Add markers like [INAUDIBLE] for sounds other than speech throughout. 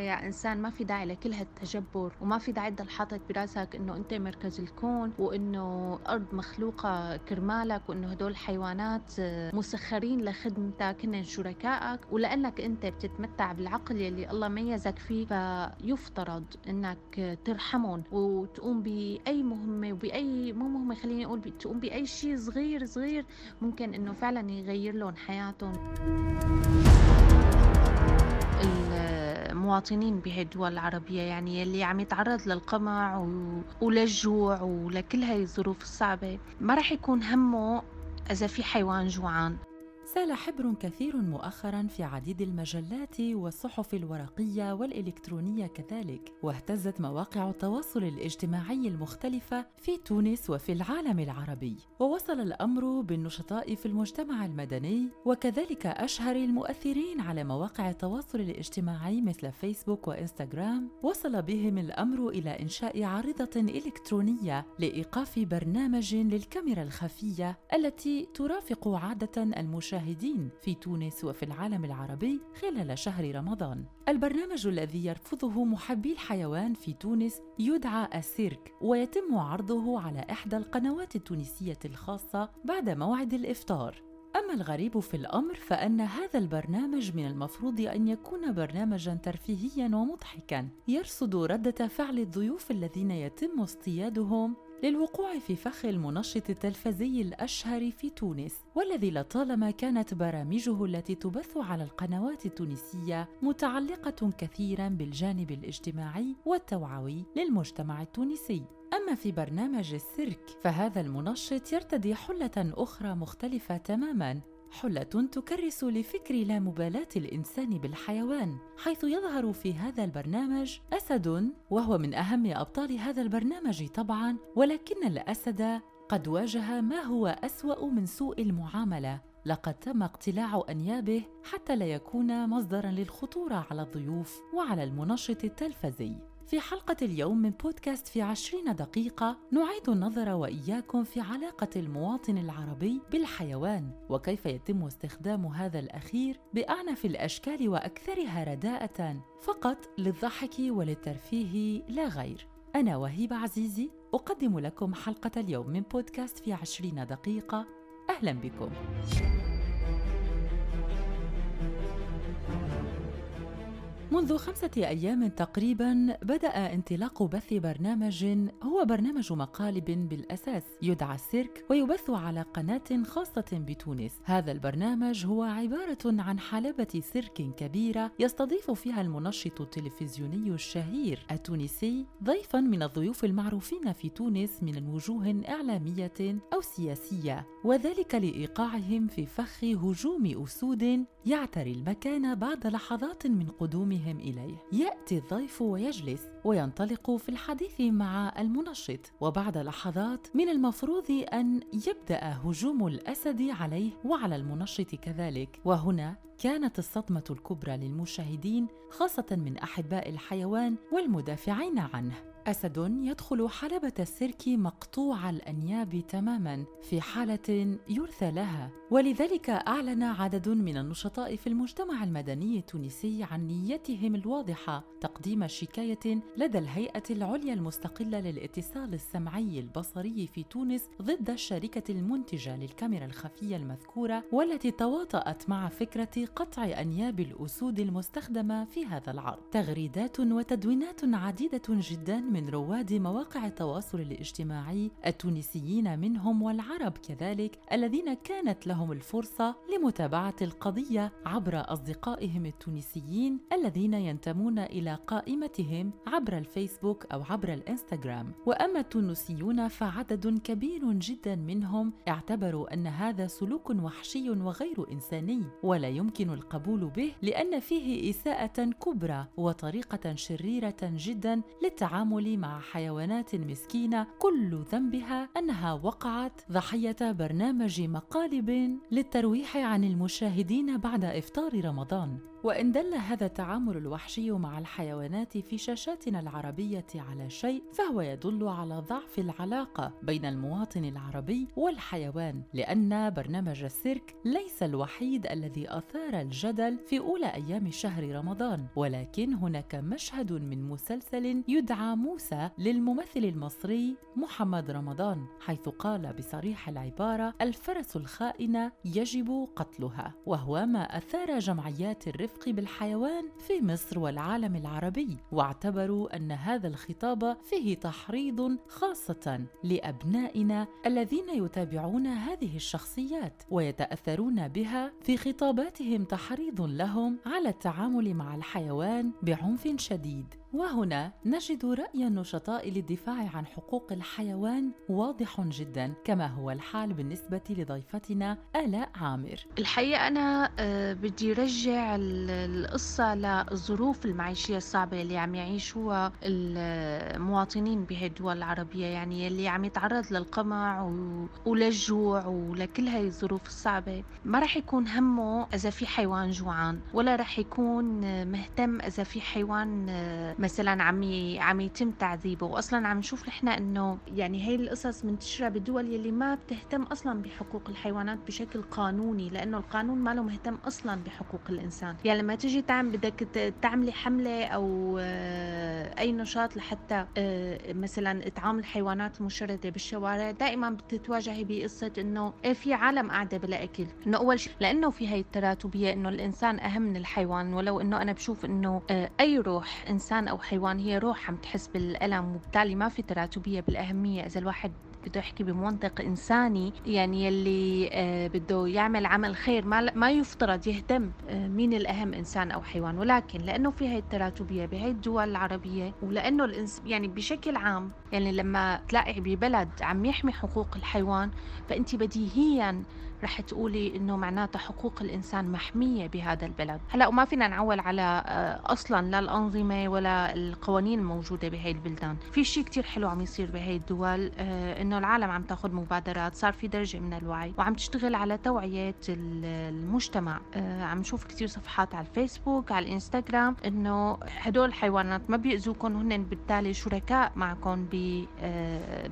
يا إنسان ما في داعي لكل هالتجبر وما في داعي تضل حاطط براسك إنه أنت مركز الكون وإنه الأرض مخلوقة كرمالك وإنه هدول الحيوانات مسخرين لخدمتك هن شركائك ولأنك أنت بتتمتع بالعقل يلي الله ميزك فيه فيفترض إنك ترحمهم وتقوم بأي مهمة وباي مو مهمة خليني أقول تقوم بأي شيء صغير صغير ممكن إنه فعلا يغير لهم حياتهم. المواطنين بهي الدول العربية يعني يلي عم يتعرض للقمع و... وللجوع ولكل هاي الظروف الصعبة ما رح يكون همه إذا في حيوان جوعان. سال حبر كثير مؤخرا في عديد المجلات والصحف الورقية والإلكترونية كذلك واهتزت مواقع التواصل الاجتماعي المختلفة في تونس وفي العالم العربي. ووصل الأمر بالنشطاء في المجتمع المدني وكذلك أشهر المؤثرين على مواقع التواصل الاجتماعي مثل فيسبوك وإنستغرام وصل بهم الأمر إلى إنشاء عارضة إلكترونية لإيقاف برنامج للكاميرا الخفية التي ترافق عادة المشاهدين المشاهدين في تونس وفي العالم العربي خلال شهر رمضان. البرنامج الذي يرفضه محبي الحيوان في تونس يدعى السيرك ويتم عرضه على إحدى القنوات التونسية الخاصة بعد موعد الإفطار. أما الغريب في الأمر فأن هذا البرنامج من المفروض أن يكون برنامجا ترفيهيا ومضحكا يرصد ردة فعل الضيوف الذين يتم اصطيادهم للوقوع في فخ المنشط التلفزي الأشهر في تونس والذي لطالما كانت برامجه التي تبث على القنوات التونسية متعلقة كثيرا بالجانب الاجتماعي والتوعوي للمجتمع التونسي. أما في برنامج السيرك فهذا المنشط يرتدي حلة أخرى مختلفة تماماً حلة تكرس لفكر لا مبالاة الإنسان بالحيوان، حيث يظهر في هذا البرنامج أسد وهو من أهم أبطال هذا البرنامج طبعاً، ولكن الأسد قد واجه ما هو أسوأ من سوء المعاملة، لقد تم اقتلاع أنيابه حتى لا يكون مصدراً للخطورة على الضيوف وعلى المنشط التلفزي. في حلقة اليوم من بودكاست في عشرين دقيقة نعيد النظر وإياكم في علاقة المواطن العربي بالحيوان وكيف يتم استخدام هذا الأخير بأعنف الأشكال وأكثرها رداءة فقط للضحك وللترفيه لا غير. أنا وهيبة عزيزي أقدم لكم حلقة اليوم من بودكاست في عشرين دقيقة. أهلا بكم. منذ خمسة أيام تقريبا بدأ انطلاق بث برنامج هو برنامج مقالب بالأساس. يدعى السيرك ويبث على قناة خاصة بتونس. هذا البرنامج هو عبارة عن حلبة سيرك كبيرة يستضيف فيها المنشط التلفزيوني الشهير التونسي ضيفا من الضيوف المعروفين في تونس من وجوه إعلامية أو سياسية وذلك لإيقاعهم في فخ هجوم أسود يعتري المكان بعد لحظات من قدومهم إليه. يأتي الضيف ويجلس وينطلق في الحديث مع المنشط وبعد لحظات من المفروض أن يبدأ هجوم الأسد عليه وعلى المنشط كذلك. وهنا كانت الصدمة الكبرى للمشاهدين خاصة من أحباء الحيوان والمدافعين عنه. أسد يدخل حلبة السيرك مقطوع الأنياب تماما في حالة يرثى لها. ولذلك أعلن عدد من النشطاء في المجتمع المدني التونسي عن نيتهم الواضحة تقديم شكاية لدى الهيئة العليا المستقلة للاتصال السمعي البصري في تونس ضد الشركة المنتجة للكاميرا الخفية المذكورة والتي تواطأت مع فكرة قطع أنياب الأسود المستخدمة في هذا العرض. تغريدات وتدوينات عديدة جدا من رواد مواقع التواصل الاجتماعي التونسيين منهم والعرب كذلك الذين كانت لهم الفرصة لمتابعة القضية عبر أصدقائهم التونسيين الذين ينتمون إلى قائمتهم عبر الفيسبوك أو عبر الإنستغرام. وأما التونسيون فعدد كبير جدا منهم اعتبروا أن هذا سلوك وحشي وغير إنساني ولا يمكن القبول به لأن فيه إساءة كبرى وطريقة شريرة جدا للتعامل التعامل مع حيوانات مسكينة كل ذنبها أنها وقعت ضحية برنامج مقالب للترويح عن المشاهدين بعد إفطار رمضان. وإن دل هذا التعامل الوحشي مع الحيوانات في شاشاتنا العربية على شيء فهو يدل على ضعف العلاقة بين المواطن العربي والحيوان لأن برنامج السيرك ليس الوحيد الذي أثار الجدل في أولى أيام شهر رمضان ولكن هناك مشهد من مسلسل يدعى موسى للممثل المصري محمد رمضان حيث قال بصريح العبارة الفرس الخائنة يجب قتلها وهو ما أثار جمعيات الرفق بالحيوان في مصر والعالم العربي واعتبروا أن هذا الخطاب فيه تحريض خاصة لأبنائنا الذين يتابعون هذه الشخصيات ويتأثرون بها في خطاباتهم تحريض لهم على التعامل مع الحيوان بعنف شديد. وهنا نجد رأي النشطاء للدفاع عن حقوق الحيوان واضح جدا كما هو الحال بالنسبة لضيفتنا آلاء عامر. الحقيقة أنا آه، بدي رجع القصة للظروف المعيشية الصعبة اللي عم يعيشوها المواطنين بهي الدول العربية يعني اللي عم يتعرض للقمع وللجوع ولكل هاي الظروف الصعبة. ما رح يكون همه إذا في حيوان جوعان ولا رح يكون مهتم إذا في حيوان آه، مثلا عم عم يتم تعذيبه. واصلا عم نشوف نحن إنه يعني هي القصص منتشرة بدول يلي ما بتهتم أصلا بحقوق الحيوانات بشكل قانوني لأنه القانون ما له مهتم أصلا بحقوق الإنسان. يعني لما تيجي تعمل بدك تعملي حملة أو آه، أي نشاط لحتى آه، مثلا إطعام الحيوانات المشردة بالشوارع دائما بتتواجهي بقصة إنه إيه في عالم قاعدة بلا أكل. إنه أول شيء لأنه في هي التراتبية إنه الإنسان أهم من الحيوان ولو إنه أنا بشوف إنه آه، أي روح إنسان أو حيوان هي روح عم تحس بالألم وبالتالي ما في تراتبية بالأهمية. إذا الواحد بده يحكي بمنطق إنساني يعني يلي آه، بده يعمل عمل خير ما ما يفترض يهتم آه، مين الأهم إنسان أو حيوان. ولكن لأنه في هي التراتبية بهي الدول العربية ولأنه الإنس يعني بشكل عام يعني لما تلاقي ببلد عم يحمي حقوق الحيوان فانت بديهيا رح تقولي إنه معناتها حقوق الإنسان محمية بهذا البلد. هلا وما فينا نعول على آه، أصلا لا الأنظمة ولا القوانين الموجوده بهي البلدان. في شيء كتير حلو عم يصير بهي الدول آه، إنه العالم عم تاخذ مبادرات صار في درجة من الوعي وعم تشتغل على توعية المجتمع. آه، عم نشوف كتير صفحات على الفيسبوك على الإنستغرام إنه هدول الحيوانات ما بيأذوكم هن بالتالي شركاء معكم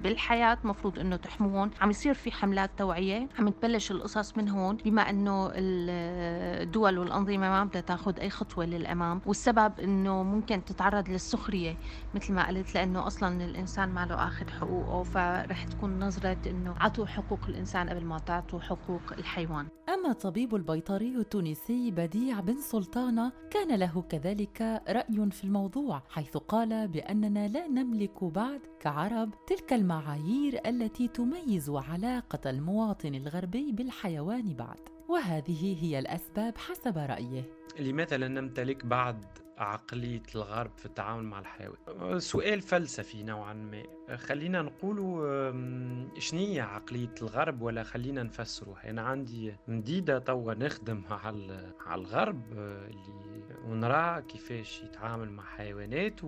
بالحياة مفروض إنه تحموهم عم يصير في حملات توعية عم تبلش القصص من هون بما إنه الدول والأنظمة ما بدها تاخذ أي خطوة للأمام والسبب إنه ممكن تتعرض للسخرية مثل ما قلت لأنه أصلا الإنسان ما له اخذ حقوقه فرح تكون نظرة إنه عطوا حقوق الإنسان قبل ما تعطوا حقوق الحيوان. أما الطبيب البيطري التونسي بديع بن سلطانة كان له كذلك رأي في الموضوع حيث قال بأننا لا نملك بعد كعرب تلك المعايير التي تميز علاقة المواطن الغربي بالحيوان بعد وهذه هي الأسباب حسب رأيه. لماذا لا نمتلك بعد عقلية الغرب في التعامل مع الحيوان؟ سؤال فلسفي نوعا ما. خلينا نقولوا شنية عقلية الغرب؟ ولا خلينا نفسروها أنا عندي مديدة توا نخدم [LAUGHS] على على الغرب اللي ونرى كيفاش يتعامل مع حيوانات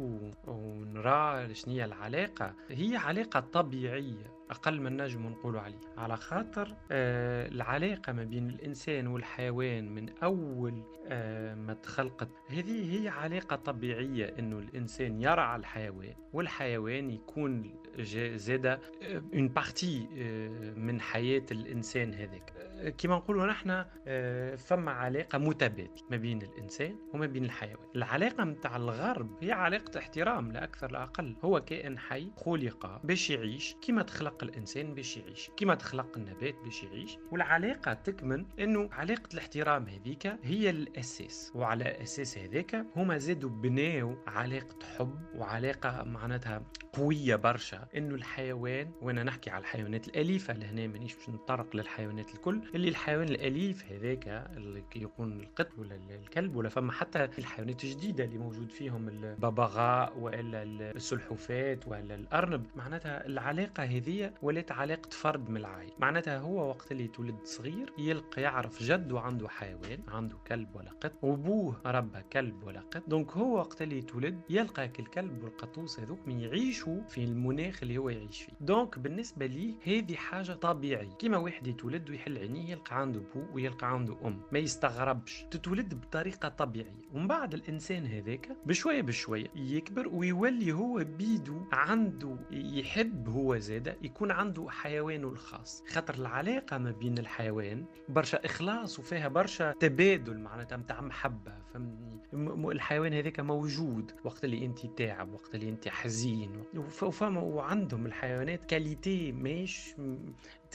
ونرى شنية العلاقة. هي علاقة طبيعية. أقل من نجم نقولوا عليه. على خاطر آه العلاقة ما بين الإنسان والحيوان من أول آه ما تخلقت. هذه هي علاقة طبيعية إنه الإنسان يرعى الحيوان والحيوان يكون زادة une آه، partie آه، من حياة الإنسان هذاك. كما نقولوا نحن آه، فما علاقة متبادلة ما بين الإنسان وما بين الحيوان. العلاقة متاع الغرب هي علاقة احترام لا أكثر لا أقل. هو كائن حي خلق باش يعيش كما تخلق الإنسان باش يعيش. كما تخلق النبات باش يعيش. والعلاقة تكمن إنه علاقة الاحترام هذيك هي الأساس. وعلى أساس هذاك هما زادوا بناو علاقة حب وعلاقة معناتها قوية برشا. إنه الحيوان وأنا نحكي على الحيوانات الأليفة لهنا مانيش باش نتطرق للحيوانات الكل اللي الحيوان الأليف هذاك اللي يكون القط ولا الكلب ولا فما حتى الحيوانات الجديدة اللي موجود فيهم الببغاء وإلا السلحفات ولا الأرنب. معناتها العلاقة هذه ولات علاقه فرد من العائله معناتها هو وقت اللي تولد صغير يلقى يعرف جده عنده حيوان عنده كلب ولا قط وأبوه ربى كلب ولا قط. donc هو وقت اللي تولد يلقى الكلب والقطوس هذوك من يعيشوا في المناخ اللي هو يعيش فيه. donc بالنسبة لي هذه حاجة طبيعية. كيما واحد يتولد ويحل عينيه يلقى عنده بو ويلقى عنده أم. ما يستغربش. تتولد بطريقة طبيعية. ومن بعد الإنسان هذاك بشوية بشوية يكبر ويولي هو بيدو عنده يحب هو زاده يكون عنده حيوانه الخاص. خاطر العلاقة ما بين الحيوان برشا إخلاص وفيها برشا تبادل معناتها متاع محبة فهمني الحيوان هذاك موجود وقت اللي أنت تعب وقت اللي أنت حزين وعندهم الحيوانات كاليتي ماش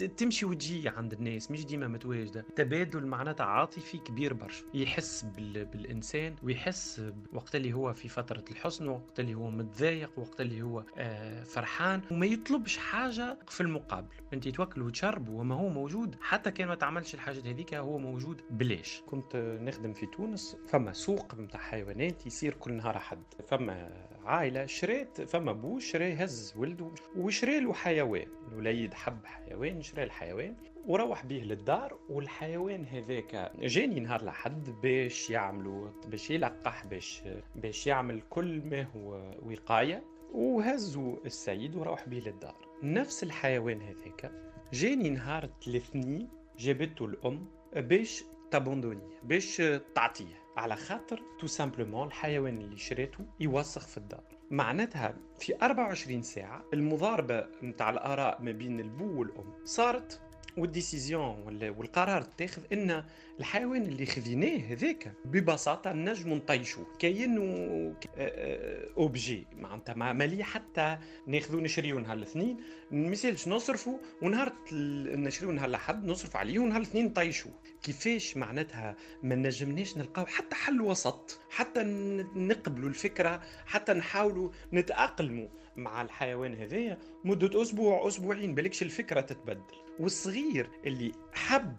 تمشي وتجي عند الناس مش ديما متواجده تبادل معناتها عاطفي كبير برشا. يحس بال... بالإنسان ويحس وقت اللي هو في فترة الحزن وقت اللي هو متضايق وقت اللي هو آه فرحان. وما يطلبش حاجة في المقابل. أنت توكل وتشرب وما هو موجود. حتى كان ما تعملش الحاجات هذيك هو موجود بلاش. كنت نخدم في تونس فما سوق نتاع حيوانات يصير كل نهار حد فما عائلة شريت فما بو شري هز ولده وشري له حيوان. الوليد حب حيوان شرى الحيوان وروح به للدار والحيوان هذاك جاني نهار لحد باش يعملوا باش يلقح باش باش يعمل كل ما هو وقاية وهزوا السيد وروح به للدار. نفس الحيوان هذاك جاني نهار الاثنين جابته الأم باش t'abandonner باش تعطيه. على خاطر تو simplement الحيوان اللي شريته يوسخ في الدار. معناتها في 24 ساعة المضاربة نتاع الآراء ما بين البو والأم صارت وال décision والقرار تاخذ إن الحيوان اللي خذيناه هذاك ببساطة نجم نطيشوه. كاينة أوبجي معناتها ما مالي حتى ناخذو نشريو نهار الاثنين مثالش نصرفوا ونهار نشريو نهار الأحد نصرف عليه ونهار الاثنين نطيشوه. كيفاش معناتها ما نجمناش نلقاو حتى حل وسط حتى نقبلوا الفكرة حتى نحاولوا نتاقلموا مع الحيوان هذايا مدة أسبوع أسبوعين بالكش الفكرة تتبدل. والصغير اللي حب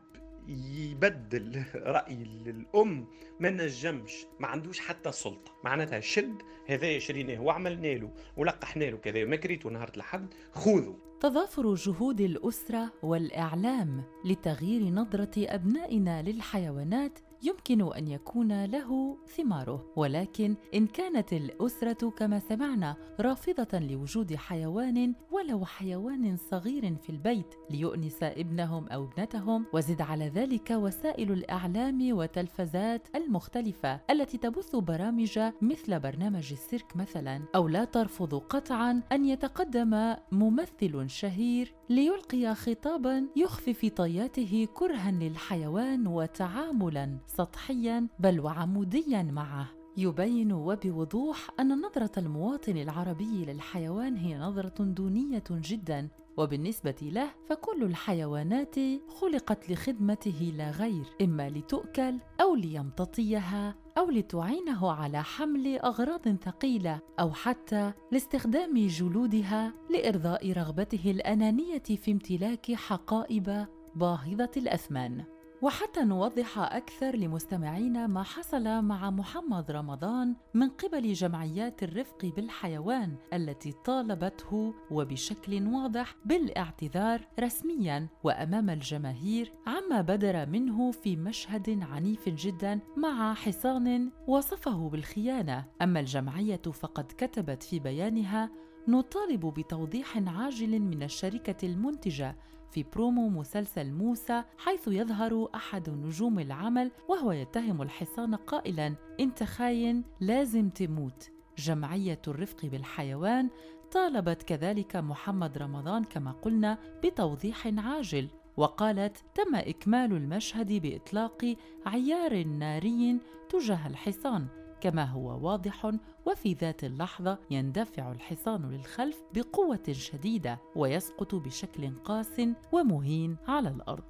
يبدل رأي الأم ما نجمش ما عندوش حتى سلطة. معناتها شد هذا شريناه وعملنا له ولقحنا له كذا وما كريته نهار الحد خذوا. تضافر جهود الأسرة والإعلام لتغيير نظرة أبنائنا للحيوانات يمكن أن يكون له ثماره ولكن إن كانت الأسرة كما سمعنا رافضة لوجود حيوان ولو حيوان صغير في البيت ليؤنس ابنهم أو ابنتهم وزد على ذلك وسائل الإعلام والتلفزات المختلفة التي تبث برامج مثل برنامج السيرك مثلا أو لا ترفض قطعا أن يتقدم ممثل شهير ليلقي خطابا يخفي في طياته كرها للحيوان وتعاملا. سطحيا بل وعموديا معه يبين وبوضوح أن نظرة المواطن العربي للحيوان هي نظرة دونية جدا وبالنسبة له فكل الحيوانات خلقت لخدمته لا غير، إما لتؤكل أو ليمتطيها أو لتعينه على حمل أغراض ثقيلة أو حتى لاستخدام جلودها لإرضاء رغبته الأنانية في امتلاك حقائب باهظة الأثمان. وحتى نوضح أكثر لمستمعينا ما حصل مع محمد رمضان من قبل جمعيات الرفق بالحيوان التي طالبته وبشكل واضح بالاعتذار رسميا وأمام الجماهير عما بدر منه في مشهد عنيف جدا مع حصان وصفه بالخيانة. أما الجمعية فقد كتبت في بيانها نطالب بتوضيح عاجل من الشركة المنتجة في برومو مسلسل موسى حيث يظهر أحد نجوم العمل وهو يتهم الحصان قائلا أنت خاين لازم تموت. جمعية الرفق بالحيوان طالبت كذلك محمد رمضان كما قلنا بتوضيح عاجل وقالت تم إكمال المشهد بإطلاق عيار ناري تجاه الحصان. كما هو واضح وفي ذات اللحظة يندفع الحصان للخلف بقوة شديدة ويسقط بشكل قاس ومهين على الأرض.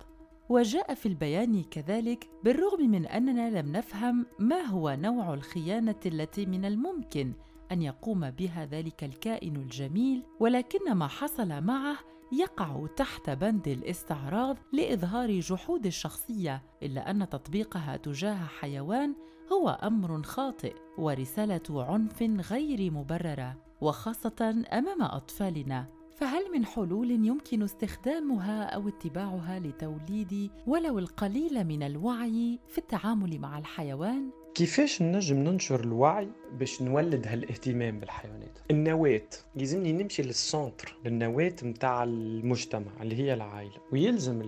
وجاء في البيان كذلك بالرغم من أننا لم نفهم ما هو نوع الخيانة التي من الممكن أن يقوم بها ذلك الكائن الجميل ولكن ما حصل معه يقع تحت بند الاستعراض لإظهار جحود الشخصية إلا أن تطبيقها تجاه حيوان هو أمر خاطئ ورسالة عنف غير مبررة وخاصة أمام أطفالنا فهل من حلول يمكن استخدامها أو اتباعها لتوليد ولو القليل من الوعي في التعامل مع الحيوان؟ كيفاش نجم ننشر الوعي باش نولد هالاهتمام بالحيوانات؟ النواة. يلزمني نمشي لل centre للنواة متاع المجتمع اللي هي العائلة. ويلزم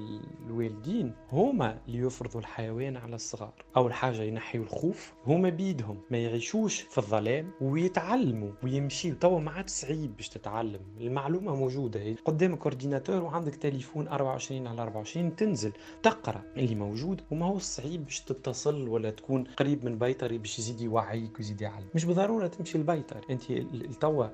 الوالدين هما اللي يفرضوا الحيوان على الصغار أول حاجة ينحيوا الخوف هما بيدهم. ما يعيشوش في الظلام ويتعلموا ويمشيوا توا ما عاد صعيب باش تتعلم. المعلومة موجودة. قدامك ordinateur وعندك تليفون 24 على 24 تنزل تقرأ اللي موجود وما هو صعيب باش تتصل ولا تكون قريب من بيطري باش يزيد يوعيك ويزيد يعلم. مش بالضرورة تمشي البيطري أنت توا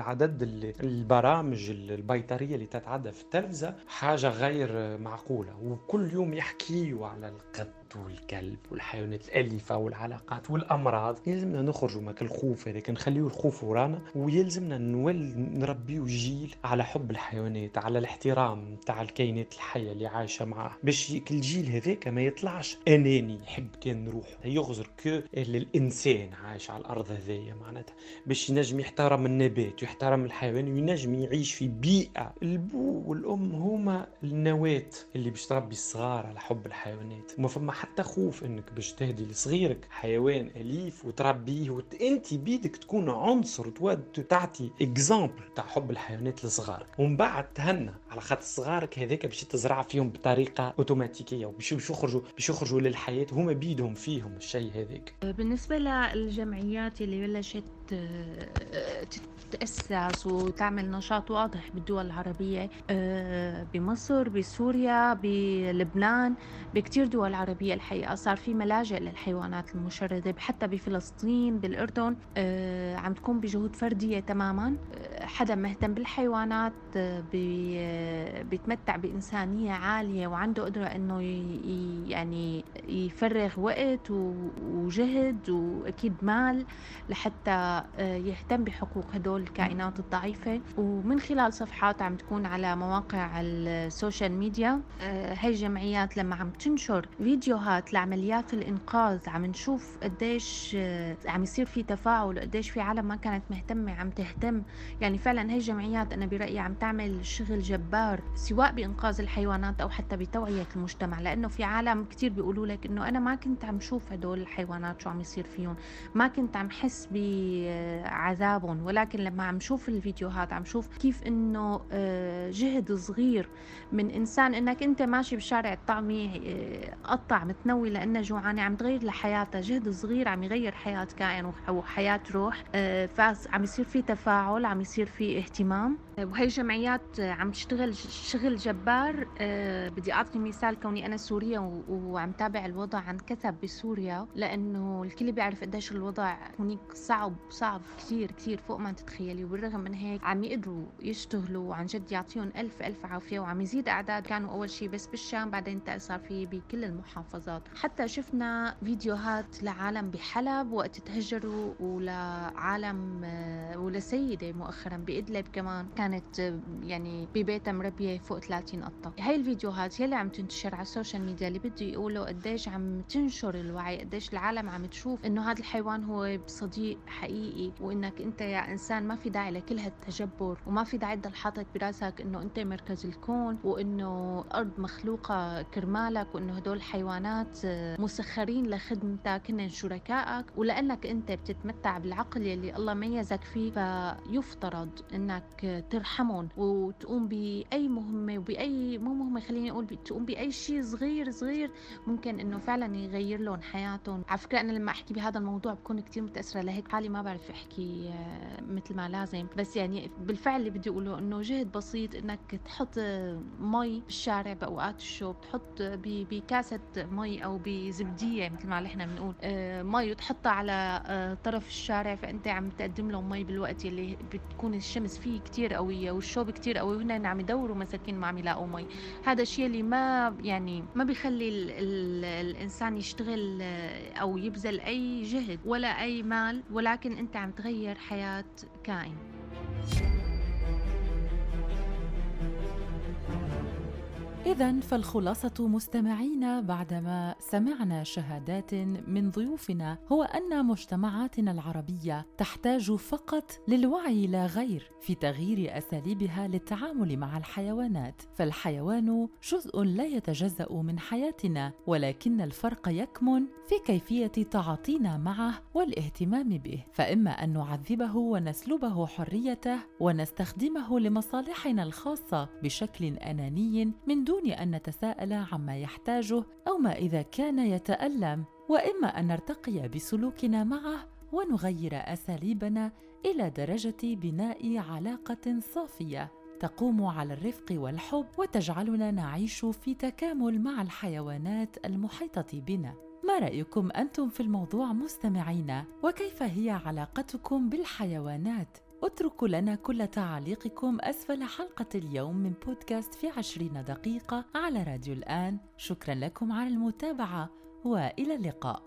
عدد البرامج البيطرية اللي تتعدى في التلفزة حاجة غير معقولة وكل يوم يحكيوا على القط والكلب والحيوانات الأليفة والعلاقات والأمراض يلزمنا نخرجوا من الخوف هذاك نخليو الخوف ورانا ويلزمنا نول نربيو جيل على حب الحيوانات على الاحترام تاع الكائنات الحية اللي عايشة معاه. باش الجيل هذاك ما يطلعش أناني يحب كان روحه. يغزر كو للانسان عايش على الأرض هذيا معناتها. باش ينجم يحترم النبات ويحترم الحيوان وينجم يعيش في بيئة. البو والأم هما النواة اللي باش تربي الصغار على حب الحيوانات. وما فما حتى خوف إنك باش تهدي لصغيرك حيوان أليف وتربيه وانت بيدك تكون عنصر تعطي exemple تاع حب الحيوانات للصغار ومن بعد تهنى على خاطر صغارك هذاك باش تزرع فيهم بطريقة أوتوماتيكية وباش يخرجوا باش يخرجوا للحياة. هما بيدهم فيهم الشيء هذاك بالنسبة للجمعيات اللي بلشت تتأسس وتعمل نشاط واضح بالدول العربية آه، بمصر بسوريا بلبنان بكتير دول عربية الحقيقة. صار في ملاجئ للحيوانات المشردة حتى بفلسطين بالأردن آه، عم تكون بجهود فردية تماما. حدا مهتم بالحيوانات بيتمتع بإنسانية عالية وعنده قدرة إنه يعني يفرغ وقت وجهد وأكيد مال لحتى آه، يهتم بحقوق هدول الكائنات الضعيفة. ومن خلال صفحات عم تكون على مواقع ال social media آه، هاي الجمعيات لما عم تنشر فيديوهات لعمليات الإنقاذ عم نشوف قديش آه، عم يصير في تفاعل وقديش في عالم ما كانت مهتمة عم تهتم. يعني فعلا هاي الجمعيات أنا برأيي عم تعمل شغل جبار سواء بإنقاذ الحيوانات أو حتى بتوعية المجتمع. لأنه في عالم كتير بيقولوا لك إنه أنا ما كنت عم شوف هدول الحيوانات شو عم يصير فيهم. ما كنت عم حس بعذابهم ولكن لما عم شوف الفيديوهات عم شوف كيف إنه آه، جهد صغير من إنسان إنك أنت ماشي بالشارع الطعمي آه، قطع متنوي لأنه جوعانه عم تغير لحياتها جهد صغير عم يغير حياة كائن وحياة روح آه، فعم يصير في تفاعل عم يصير في اهتمام. وهي جمعيات عم تشتغل شغل جبار. بدي أعطي مثال. كوني أنا سورية وعم تابع الوضع عن كثب بسوريا لأنه الكل بيعرف قديش الوضع هناك صعب صعب كثير كثير فوق ما تتخيلي. وبالرغم من هيك عم يقدروا يشتغلوا وعن جد يعطيهم ألف ألف عافية وعم يزيد أعداد. كانوا أول شيء بس بالشام بعدين صار في بكل المحافظات. حتى شفنا فيديوهات لعالم بحلب وقت تهجروا ولعالم آه، ولسيدة مؤخرا بإدلب كمان. كانت يعني ببيتها مربية فوق 30 قطة. هاي الفيديوهات هي اللي عم تنتشر على ال social media اللي بده يقولوا قديش عم تنشر الوعي قديش العالم عم تشوف إنه هذا الحيوان هو صديق حقيقي وإنك أنت يا إنسان ما في داعي لكل هالتجبر وما في داعي تضل حاطط براسك إنه أنت مركز الكون وإنه الأرض مخلوقة كرمالك وإنه هدول الحيوانات مسخرين لخدمتك هن شركائك ولأنك أنت بتتمتع بالعقل يلي الله ميزك فيه فيفترض إنك ترحمهم وتقوم بأي مهمة وباي مو مهمة خليني أقول تقوم بأي شيء صغير صغير ممكن إنه فعلا يغير لهم حياتهم. على فكرة أنا لما أحكي بهذا الموضوع بكون كثير متأثرة لهيك. حالي ما بعرف أحكي آه، مثل ما لازم. بس يعني بالفعل اللي بدي أقوله إنه جهد بسيط إنك تحط مي بالشارع بأوقات الشوب تحط بكاسة مي أو بزبدية مثل ما نحن بنقول آه، مي وتحطها على آه، طرف الشارع. فأنت عم تقدم لهم مي بالوقت اللي بتكون الشمس فيه كتير قوية والشوب كتير قوي وهن عم يدوروا مساكين ما عم يلاقوا مي هذا الشيء اللي ما يعني ما بيخلي ال ال الإنسان يشتغل أو يبذل أي جهد ولا أي مال ولكن أنت عم تغير حياة كائن. إذا فالخلاصة مستمعينا بعدما سمعنا شهادات من ضيوفنا هو أن مجتمعاتنا العربية تحتاج فقط للوعي لا غير في تغيير أساليبها للتعامل مع الحيوانات، فالحيوان جزء لا يتجزأ من حياتنا، ولكن الفرق يكمن في كيفية تعاطينا معه والاهتمام به، فإما أن نعذبه ونسلبه حريته ونستخدمه لمصالحنا الخاصة بشكل أناني من دون أن نتساءل عما يحتاجه أو ما إذا كان يتألم وإما أن نرتقي بسلوكنا معه ونغير أساليبنا إلى درجة بناء علاقة صافية تقوم على الرفق والحب وتجعلنا نعيش في تكامل مع الحيوانات المحيطة بنا. ما رأيكم أنتم في الموضوع مستمعين؟ وكيف هي علاقتكم بالحيوانات؟ اتركوا لنا كل تعاليقكم أسفل حلقة اليوم من بودكاست في عشرين دقيقة على راديو الآن شكرا لكم على المتابعة وإلى اللقاء